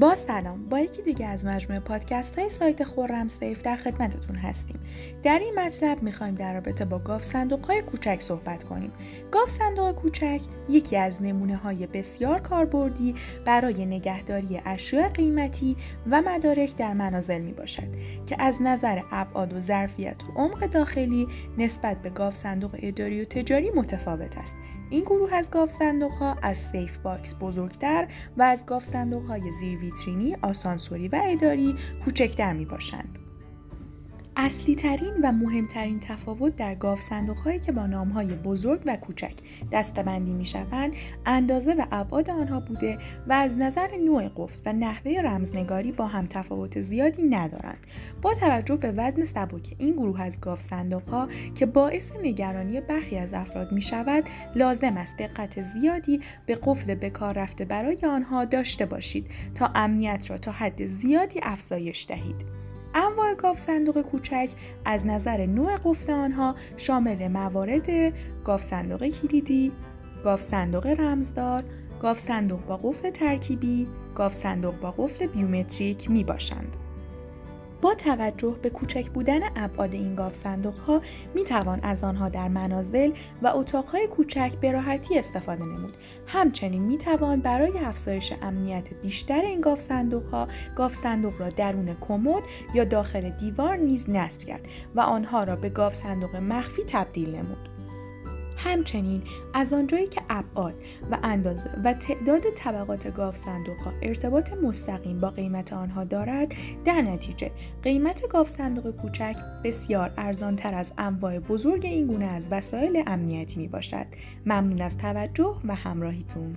با سلام. با یکی دیگه از مجموعه پادکست های سایت خورم سیف در خدمتتون هستیم. در این مطلب می‌خوایم در رابطه با گاوصندوق های کوچک صحبت کنیم. گاوصندوق کوچک یکی از نمونه های بسیار کاربردی برای نگهداری اشیاء قیمتی و مدارک در منازل می باشد که از نظر ابعاد و ظرفیت و عمق داخلی نسبت به گاوصندوق اداری و تجاری متفاوت است. این گروه از گاوصندوق ها از safe box بزرگتر و از گاف صندوق های زیر ویترینی، آسانسوری و اداری کوچکتر می باشند. اصلی ترین و مهمترین تفاوت در گاف صندوق هایی که با نام های بزرگ و کوچک دستبندی می شوند اندازه و ابعاد آنها بوده و از نظر نوع قفل و نحوه رمزنگاری با هم تفاوت زیادی ندارند. با توجه به وزن سبک این گروه از گاف صندوق ها که باعث نگرانی برخی از افراد می شود لازم است دقت زیادی به قفل به کار رفته برای آنها داشته باشید تا امنیت را تا حد زیادی افزایش دهید. انواع گاوصندوق کوچک از نظر نوع قفل آنها شامل موارد گاوصندوق کلیدی، گاوصندوق رمزدار، گاوصندوق با قفل ترکیبی، گاوصندوق با قفل بیومتریک می باشند. با توجه به کوچک بودن ابعاد این گاوصندوق ها می توان از آنها در منازل و اتاقهای کوچک به راحتی استفاده نمود. همچنین می توان برای افزایش امنیت بیشتر این گاف صندوق ها گاف صندوق را درون کمد یا داخل دیوار نیز نصب کرد و آنها را به گاف صندوق مخفی تبدیل نمود. همچنین از آنجایی که ابعاد و اندازه و تعداد طبقات گاف صندوق ها ارتباط مستقیم با قیمت آنها دارد در نتیجه قیمت گاف صندوق کوچک بسیار ارزانتر از انواع بزرگ این گونه از وسایل امنیتی می باشد ممنون از توجه و همراهیتون.